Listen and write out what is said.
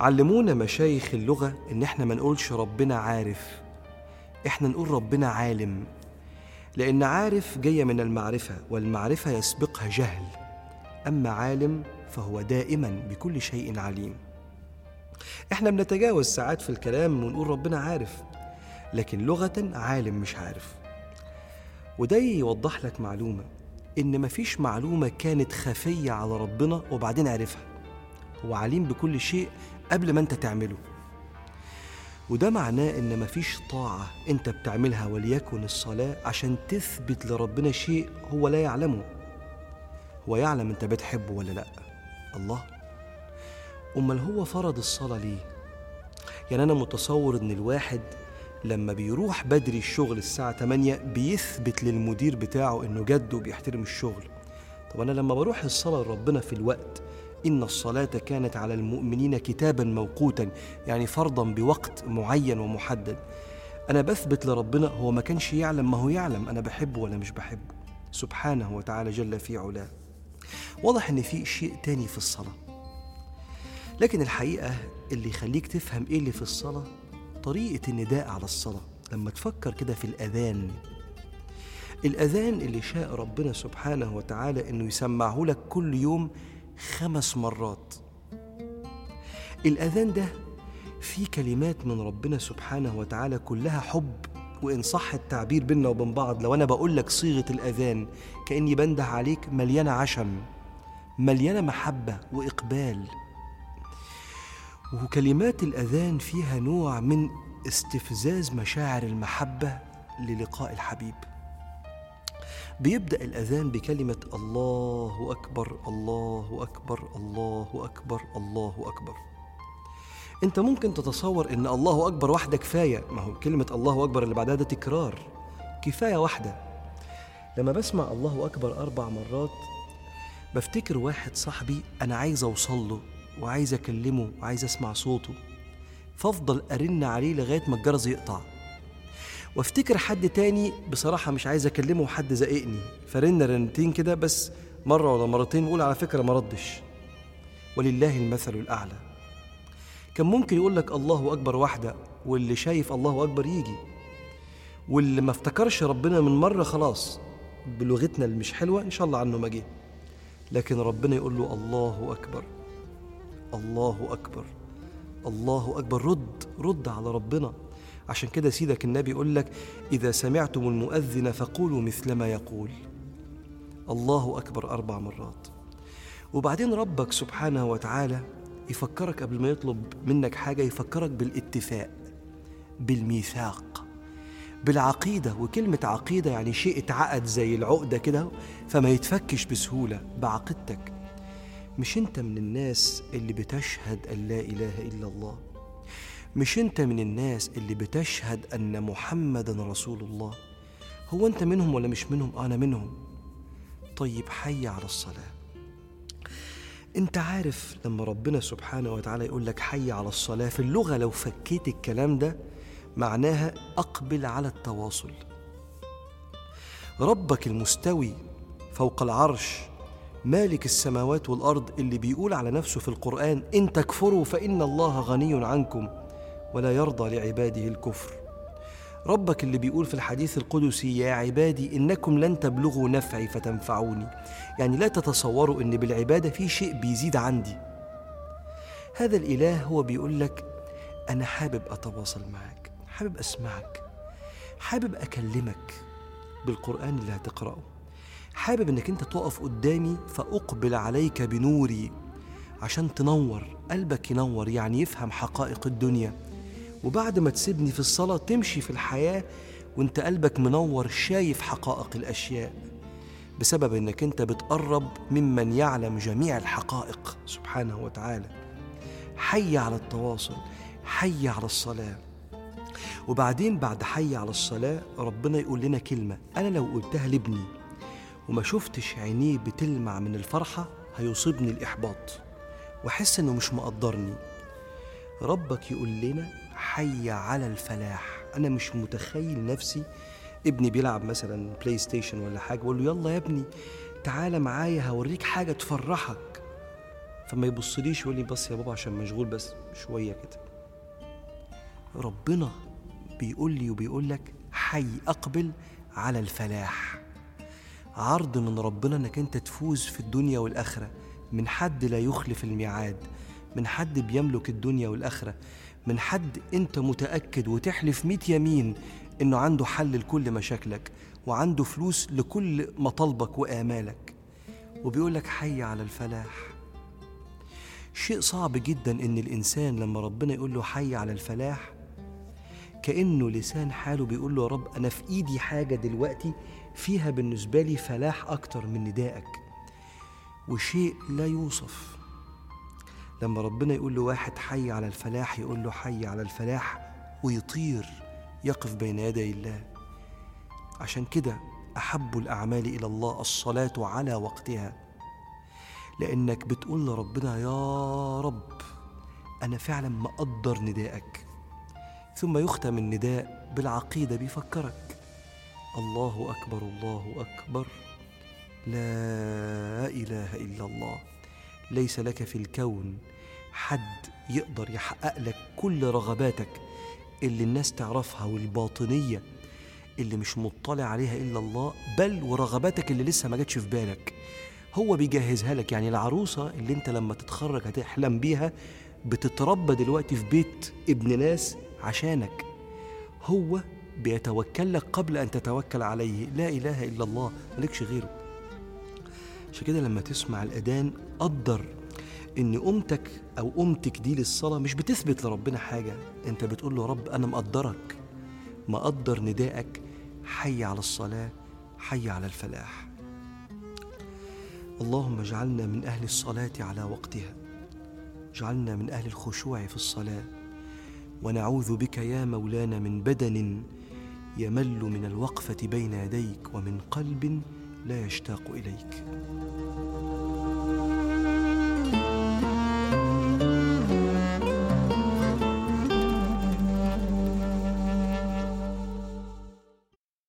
علمونا مشايخ اللغة إن إحنا ما نقولش ربنا عارف. إحنا نقول ربنا عالم لأن عارف جاية من المعرفة والمعرفة يسبقها جهل. أما عالم فهو دائما بكل شيء عليم. إحنا بنتجاوز ساعات في الكلام ونقول ربنا عارف لكن لغة عالم مش عارف. وده يوضح لك معلومة إن مفيش معلومة كانت خفية على ربنا وبعدين عرفها هو عليم بكل شيء قبل ما أنت تعمله. وده معناه إن مفيش طاعة أنت بتعملها وليكن الصلاة عشان تثبت لربنا شيء هو لا يعلمه. هو يعلم أنت بتحبه ولا لأ. الله. أمال هو فرض الصلاة ليه؟ يعني أنا متصور إن الواحد لما بيروح بدري الشغل الساعة 8 بيثبت للمدير بتاعه إنه جد وبيحترم الشغل. طب أنا لما بروح الصلاة لربنا في الوقت إن الصلاة كانت على المؤمنين كتابا موقوتا يعني فرضا بوقت معين ومحدد. أنا بثبت لربنا هو ما كانش يعلم ما هو يعلم أنا بحبه ولا مش بحبه. سبحانه وتعالى جل في علاه. واضح إن في شيء تاني في الصلاة. لكن الحقيقة اللي يخليك تفهم إيه اللي في الصلاة طريقة النداء على الصلاة. لما تفكر كده في الأذان الأذان اللي شاء ربنا سبحانه وتعالى إنه يسمعه لك كل يوم خمس مرات. الأذان ده فيه كلمات من ربنا سبحانه وتعالى كلها حب وإن صح التعبير بيننا وبين بعض لو أنا بقول لك صيغة الأذان كأني بنده عليك مليانة عشم مليانة محبة وإقبال. وكلمات الأذان فيها نوع من استفزاز مشاعر المحبة للقاء الحبيب. بيبدأ الأذان بكلمة الله أكبر الله أكبر الله أكبر الله أكبر. أنت ممكن تتصور إن الله أكبر واحدة كفاية. ما هو كلمة الله أكبر اللي بعدها ده تكرار. كفاية واحدة. لما بسمع الله أكبر أربع مرات بفتكر واحد صاحبي أنا عايز أوصل له وعايز أكلمه وعايز أسمع صوته. فأفضل أرن عليه لغاية ما الجرس يقطع. وافتكر حد تاني بصراحة مش عايز أكلمه وحد زقني فرن رنتين كده بس مرة ولا مرتين بقول على فكرة ما ردش. ولله المثل الأعلى. كان ممكن يقول لك الله أكبر واحدة واللي شايف الله أكبر يجي. واللي ما افتكرش ربنا من مرة خلاص بلغتنا اللي مش حلوة إن شاء الله عنه ما جه. لكن ربنا يقول له الله أكبر. الله أكبر. الله أكبر. رد رد على ربنا. عشان كده سيدك النبي يقول لك إذا سمعتم المؤذن فقولوا مثل ما يقول. الله أكبر أربع مرات. وبعدين ربك سبحانه وتعالى يفكرك قبل ما يطلب منك حاجة يفكرك بالاتفاق بالميثاق بالعقيدة. وكلمة عقيدة يعني شيء اتعقد زي العقدة كده فما يتفكش بسهولة بعقيدتك. مش أنت من الناس اللي بتشهد أن لا إله إلا الله؟ مش انت من الناس اللي بتشهد أن محمدا رسول الله؟ هو انت منهم ولا مش منهم؟ أنا منهم. طيب حي على الصلاة. انت عارف لما ربنا سبحانه وتعالى يقول لك حي على الصلاة في اللغة لو فكيت الكلام ده معناها أقبل على التواصل. ربك المستوي فوق العرش مالك السماوات والأرض اللي بيقول على نفسه في القرآن إن تكفروا فإن الله غني عنكم. ولا يرضى لعباده الكفر. ربك اللي بيقول في الحديث القدسي يا عبادي إنكم لن تبلغوا نفعي فتنفعوني. يعني لا تتصوروا إن بالعبادة في شيء بيزيد عندي. هذا الإله هو بيقول لك أنا حابب أتواصل معك حابب أسمعك حابب أكلمك بالقرآن اللي هتقرأه حابب إنك أنت تقف قدامي فأقبل عليك بنوري عشان تنور قلبك ينور يعني يفهم حقائق الدنيا. وبعد ما تسيبني في الصلاة تمشي في الحياة وانت قلبك منور شايف حقائق الأشياء بسبب إنك انت بتقرب ممن يعلم جميع الحقائق سبحانه وتعالى. حي على التواصل حي على الصلاة. وبعدين بعد حي على الصلاة ربنا يقول لنا كلمة أنا لو قلتها لابني وما شفتش عينيه بتلمع من الفرحة هيصيبني الإحباط. وأحس إنه مش مقدرني. ربك يقول لنا حي على الفلاح. أنا مش متخيل نفسي ابني بيلعب مثلا بلاي ستيشن ولا حاجة بقول له يلا يا ابني تعالى معايا هوريك حاجة تفرحك. فما يبصليش يقول لي بس يا بابا عشان مشغول بس شوية كده. ربنا بيقول لي وبيقول لك حي أقبل على الفلاح. عرض من ربنا إنك أنت تفوز في الدنيا والآخرة. من حد لا يخلف الميعاد. من حد بيملك الدنيا والآخرة من حد أنت متأكد وتحلف ميت يمين إنه عنده حل لكل مشاكلك وعنده فلوس لكل مطالبك وآمالك. وبيقول لك حي على الفلاح. شيء صعب جدا إن الإنسان لما ربنا يقول له حي على الفلاح كأنه لسان حاله بيقول له يا رب أنا في إيدي حاجة دلوقتي فيها بالنسبة لي فلاح أكتر من ندائك. وشيء لا يوصف. لما ربنا يقول له واحد حي على الفلاح يقول له حي على الفلاح ويطير يقف بين يدي الله. عشان كده أحب الأعمال إلى الله الصلاة على وقتها. لأنك بتقول لربنا يا رب أنا فعلا مقدر ندائك. ثم يختم النداء بالعقيدة بيفكرك. الله أكبر الله أكبر لا إله إلا الله. ليس لك في الكون حد يقدر يحقق لك كل رغباتك اللي الناس تعرفها والباطنية اللي مش مطلع عليها إلا الله بل ورغباتك اللي لسه ما جاتش في بالك. هو بيجهزها لك. يعني العروسة اللي انت لما تتخرج هتحلم بيها بتتربى دلوقتي في بيت ابن ناس عشانك. هو بيتوكل لك قبل أن تتوكل عليه. لا إله إلا الله. مالكش غيره. عشان كده لما تسمع الأذان قدر إن قومتك أو قومتك دي للصلاة مش بتثبت لربنا حاجة. أنت بتقول له رب أنا مقدرك. مقدر ندائك. حي على الصلاة. حي على الفلاح. اللهم اجعلنا من أهل الصلاة على وقتها. اجعلنا من أهل الخشوع في الصلاة. ونعوذ بك يا مولانا من بدن يمل من الوقفة بين يديك ومن قلب لا يشتاق إليك.